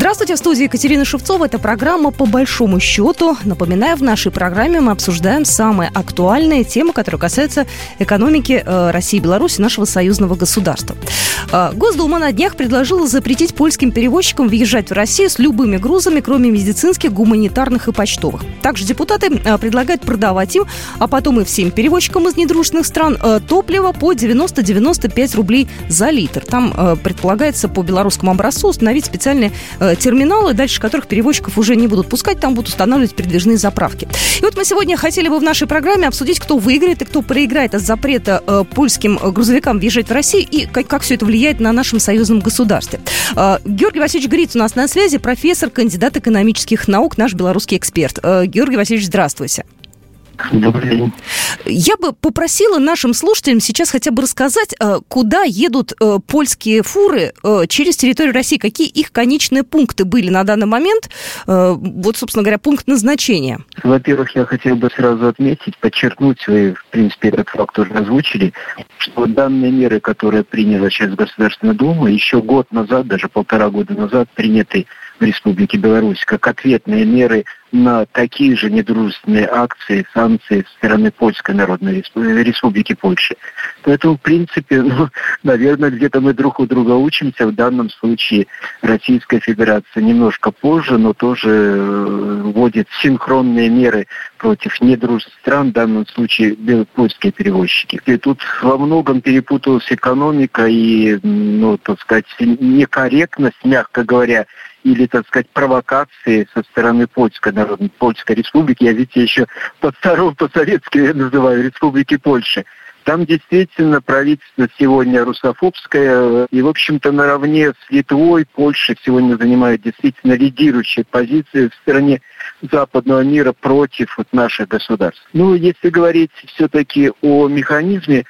Здравствуйте, в студии Екатерина Шевцова. Это программа «По большому счету». Напоминаю, в нашей программе мы обсуждаем самые актуальные темы, которые касаются экономики э, России и Беларуси, нашего союзного государства. Э, Госдума на днях предложила запретить польским перевозчикам въезжать в Россию с любыми грузами, кроме медицинских, гуманитарных и почтовых. Также депутаты э, предлагают продавать им, а потом и всем перевозчикам из недружественных стран топливо по 90-95 рублей за литр. Там предполагается по белорусскому образцу установить специальные терминалы, дальше которых перевозчиков уже не будут пускать, там будут устанавливать передвижные заправки. И вот мы сегодня хотели бы в нашей программе обсудить, кто выиграет и кто проиграет от запрета э, польским грузовикам въезжать в Россию и как, как все это влияет на нашем союзном государстве. Э, Георгий Васильевич Гриц у нас на связи, профессор, кандидат экономических наук, наш белорусский эксперт. Э, Георгий Васильевич, здравствуйте. Добрый день. Я бы попросила нашим слушателям сейчас хотя бы рассказать, э, куда едут э, польские фуры э, через территорию России, какие их конечные пункты были на данный момент, вот, собственно говоря, пункт назначения. Во-первых, я хотел бы сразу отметить, подчеркнуть, вы, в принципе, этот факт уже озвучили, что данные меры, которые приняла сейчас Государственная Дума, еще год назад, даже полтора года назад, приняты в Республике Беларусь как ответные меры на такие же недружественные акции, санкции со стороны Польской Народной Республики Польши. Поэтому, в принципе, ну, наверное, где-то мы друг у друга учимся. В данном случае Российская Федерация немножко позже, но тоже э, вводит синхронные меры против недружественных стран, в данном случае польские перевозчики. И тут во многом перепуталась экономика и, ну, так сказать, некорректность, мягко говоря, или, так сказать, провокации со стороны Польской Народной Польской Республики. Я, видите, еще по старому, по-советски называю Республики Польши. Там действительно правительство сегодня русофобское, и, в общем-то, наравне с Литвой Польша сегодня занимает действительно лидирующие позиции в стране западного мира против вот наших государств. Ну, если говорить все-таки о механизме,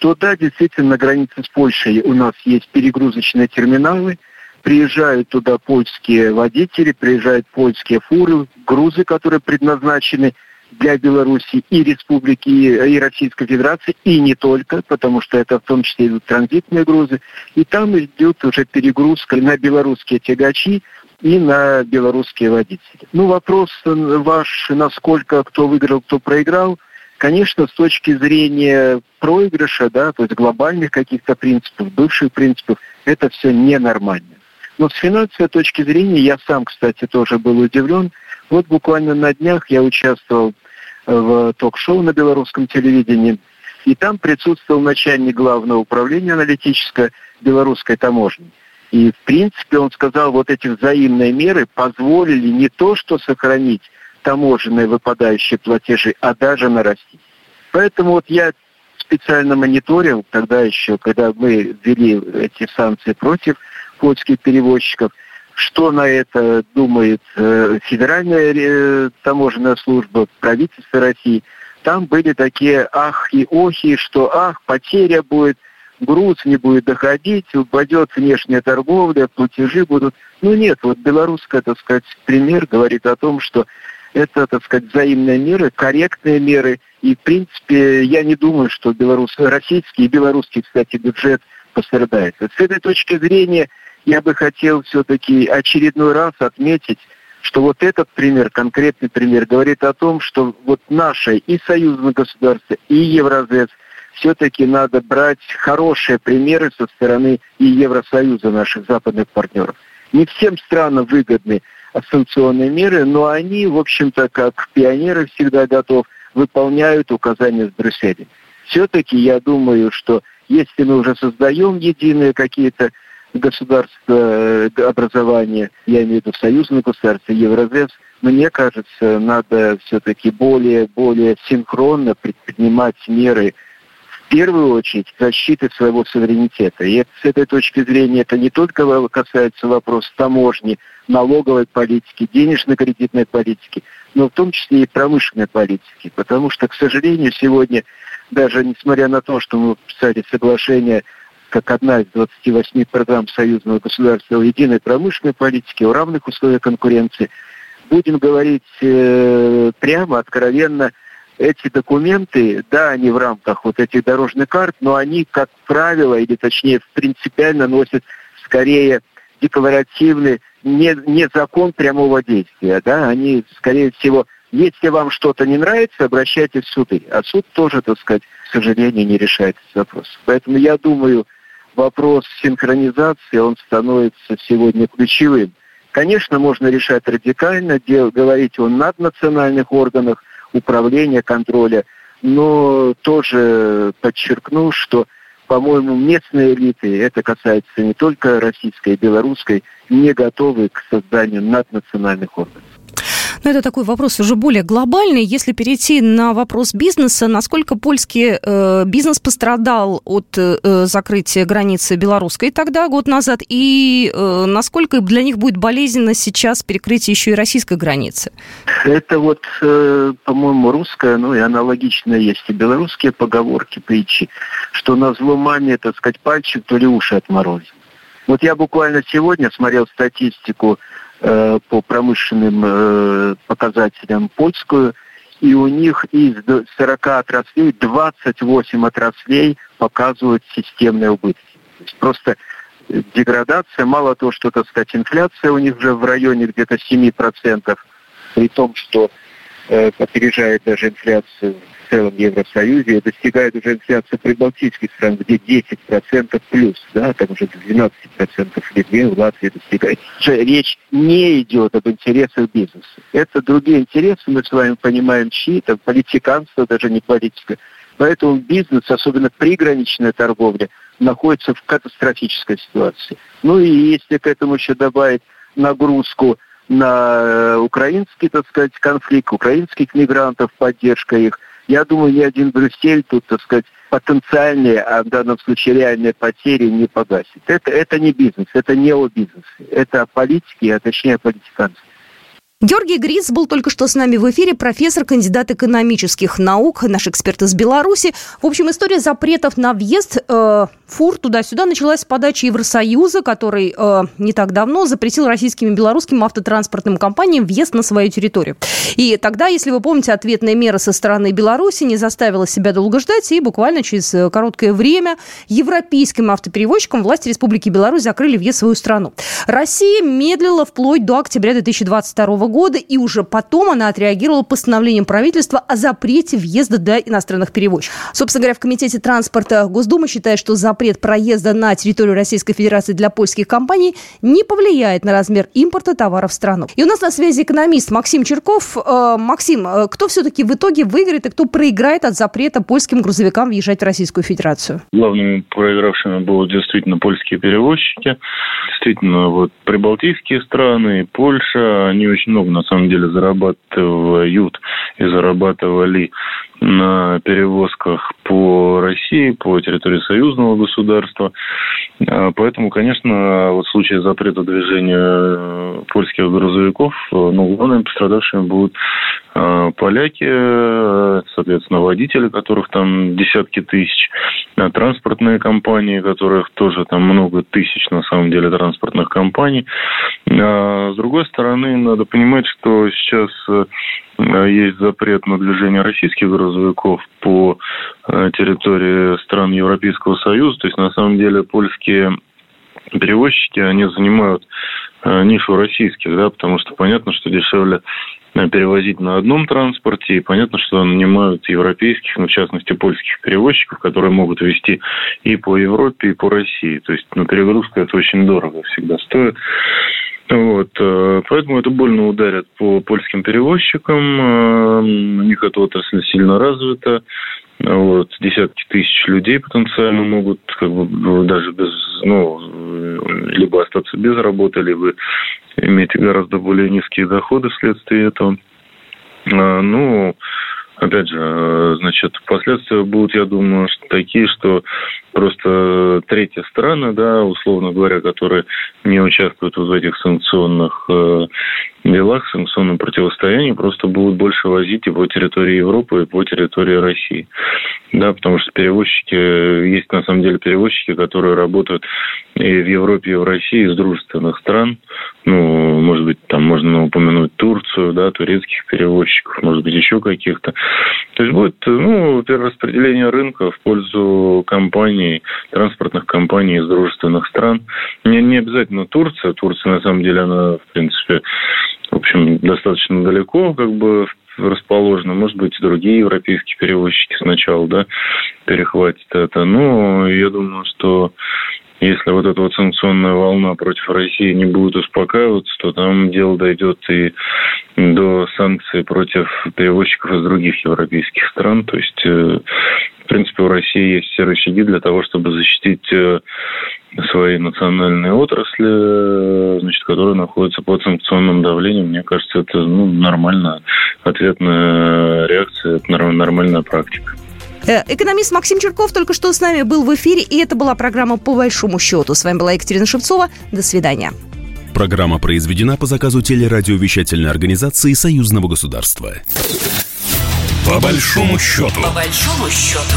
то да, действительно, на границе с Польшей у нас есть перегрузочные терминалы – приезжают туда польские водители, приезжают польские фуры, грузы, которые предназначены для Беларуси и Республики, и Российской Федерации, и не только, потому что это в том числе идут транзитные грузы. И там идет уже перегрузка на белорусские тягачи и на белорусские водители. Ну, вопрос ваш, насколько кто выиграл, кто проиграл, конечно, с точки зрения проигрыша, да, то есть глобальных каких-то принципов, бывших принципов, это все ненормально. Но с финансовой точки зрения я сам, кстати, тоже был удивлен. Вот буквально на днях я участвовал в ток-шоу на белорусском телевидении, и там присутствовал начальник главного управления аналитической белорусской таможни. И, в принципе, он сказал, вот эти взаимные меры позволили не то, что сохранить таможенные выпадающие платежи, а даже нарастить. Поэтому вот я специально мониторил тогда еще, когда мы ввели эти санкции против польских перевозчиков. Что на это думает э, Федеральная э, таможенная служба, правительство России? Там были такие ах и охи, что ах, потеря будет, груз не будет доходить, упадет внешняя торговля, платежи будут. Ну нет, вот белорусская, так сказать, пример говорит о том, что это, так сказать, взаимные меры, корректные меры. И, в принципе, я не думаю, что белорус, российский и белорусский, кстати, бюджет пострадает. с этой точки зрения я бы хотел все-таки очередной раз отметить, что вот этот пример, конкретный пример, говорит о том, что вот наше и союзное государство, и Евразес все-таки надо брать хорошие примеры со стороны и Евросоюза наших западных партнеров. Не всем странам выгодны санкционные меры, но они, в общем-то, как пионеры всегда готов, выполняют указания с Брюсселя. Все-таки я думаю, что если мы уже создаем единые какие-то государства э, образования, я имею в виду союзное государство, Евразес, мне кажется, надо все-таки более, более синхронно предпринимать меры в первую очередь защиты своего суверенитета. И с этой точки зрения это не только касается вопроса таможни, налоговой политики, денежно-кредитной политики, но в том числе и промышленной политики. Потому что, к сожалению, сегодня, даже несмотря на то, что мы подписали соглашение как одна из 28 программ союзного государства о единой промышленной политике, о равных условиях конкуренции. Будем говорить э, прямо, откровенно, эти документы, да, они в рамках вот этих дорожных карт, но они, как правило, или точнее принципиально носят скорее декларативный, не, не закон прямого действия, да, они, скорее всего, если вам что-то не нравится, обращайтесь в суды. А суд тоже, так сказать, к сожалению, не решает этот вопрос. Поэтому я думаю, вопрос синхронизации, он становится сегодня ключевым. Конечно, можно решать радикально, дел, говорить о наднациональных органах управления, контроля, но тоже подчеркну, что, по-моему, местные элиты, это касается не только российской и белорусской, не готовы к созданию наднациональных органов. Но это такой вопрос уже более глобальный. Если перейти на вопрос бизнеса, насколько польский э, бизнес пострадал от э, закрытия границы белорусской тогда, год назад, и э, насколько для них будет болезненно сейчас перекрытие еще и российской границы? Это вот, э, по-моему, русская, ну и аналогично есть и белорусские поговорки, притчи, что на зло маме, так сказать, пальчик, то ли уши отморозил. Вот я буквально сегодня смотрел статистику Э, по промышленным э, показателям польскую, и у них из 40 отраслей 28 отраслей показывают системные убытки. То есть просто деградация, мало того, что, так сказать, инфляция у них уже в районе где-то 7%, при том, что э, опережает даже инфляцию в целом Евросоюзе, достигает уже инфляция прибалтийских стран, где 10% плюс, да, там уже 12% в Литве, в Латвии достигает. Речь не идет об интересах бизнеса. Это другие интересы, мы с вами понимаем, чьи, там политиканство, даже не политика. Поэтому бизнес, особенно приграничная торговля, находится в катастрофической ситуации. Ну и если к этому еще добавить нагрузку на э, украинский, так сказать, конфликт, украинских мигрантов, поддержка их – я думаю, ни один Брюссель тут, так сказать, потенциальные, а в данном случае реальные потери не погасит. Это, это не бизнес, это не о бизнесе. Это политики, а точнее политиканство. Георгий Гриц был только что с нами в эфире, профессор, кандидат экономических наук, наш эксперт из Беларуси. В общем, история запретов на въезд э, фур туда-сюда началась с подачи Евросоюза, который э, не так давно запретил российским и белорусским автотранспортным компаниям въезд на свою территорию. И тогда, если вы помните, ответная мера со стороны Беларуси не заставила себя долго ждать, и буквально через э, короткое время европейским автоперевозчикам власти Республики Беларусь закрыли въезд в свою страну. Россия медлила вплоть до октября 2022 года и уже потом она отреагировала постановлением правительства о запрете въезда для иностранных перевозчиков. Собственно говоря, в Комитете транспорта Госдумы считает, что запрет проезда на территорию Российской Федерации для польских компаний не повлияет на размер импорта товаров в страну. И у нас на связи экономист Максим Черков. Э, Максим, э, кто все-таки в итоге выиграет и кто проиграет от запрета польским грузовикам въезжать в Российскую Федерацию? Главными проигравшими будут действительно польские перевозчики. Действительно, вот прибалтийские страны, Польша, они очень много на самом деле зарабатывают и зарабатывали на перевозках по России, по территории союзного государства. А, поэтому, конечно, вот в случае запрета движения э, польских грузовиков, э, ну, главными пострадавшими будут э, поляки, соответственно, водители, которых там десятки тысяч, транспортные компании, которых тоже там много тысяч, на самом деле, транспортных компаний. А, с другой стороны, надо понимать, что сейчас есть запрет на движение российских грузовиков по э, территории стран Европейского Союза. То есть, на самом деле, польские перевозчики, они занимают э, нишу российских, да, потому что понятно, что дешевле перевозить на одном транспорте, и понятно, что нанимают европейских, ну, в частности, польских перевозчиков, которые могут вести и по Европе, и по России. То есть, ну, перегрузка это очень дорого всегда стоит. Вот, э, поэтому это больно ударит по польским перевозчикам. Э, у них эта отрасль сильно развита. Вот, десятки тысяч людей потенциально могут как бы даже без, ну, либо остаться без работы, либо иметь гораздо более низкие доходы вследствие этого. Э, ну, Опять же, э, значит, последствия будут, я думаю, такие, что просто третья страна, да, условно говоря, которые не участвуют в этих санкционных э, делах, санкционном противостоянии, просто будут больше возить и по территории Европы, и по территории России. Да, потому что перевозчики, есть на самом деле перевозчики, которые работают и в Европе, и в России из дружественных стран. Ну, может быть, там можно упомянуть Турцию, да, турецких перевозчиков, может быть, еще каких-то. То есть будет, ну, перераспределение рынка в пользу компаний, транспортных компаний из дружественных стран. Не, не обязательно Турция. Турция, на самом деле, она, в принципе, в общем, достаточно далеко как бы расположена. Может быть, другие европейские перевозчики сначала, да, перехватят это. Но я думаю, что если вот эта вот санкционная волна против России не будет успокаиваться, то там дело дойдет и до санкций против перевозчиков из других европейских стран. То есть, э, в принципе, у России есть все рычаги для того, чтобы защитить э, свои национальные отрасли, э, значит, которые находятся под санкционным давлением. Мне кажется, это ну, нормальная ответная реакция, это нормальная практика. Э, экономист Максим Черков только что с нами был в эфире, и это была программа «По большому счету». С вами была Екатерина Шевцова. До свидания. Программа произведена по заказу телерадиовещательной организации Союзного государства. По большому счету. По большому счету.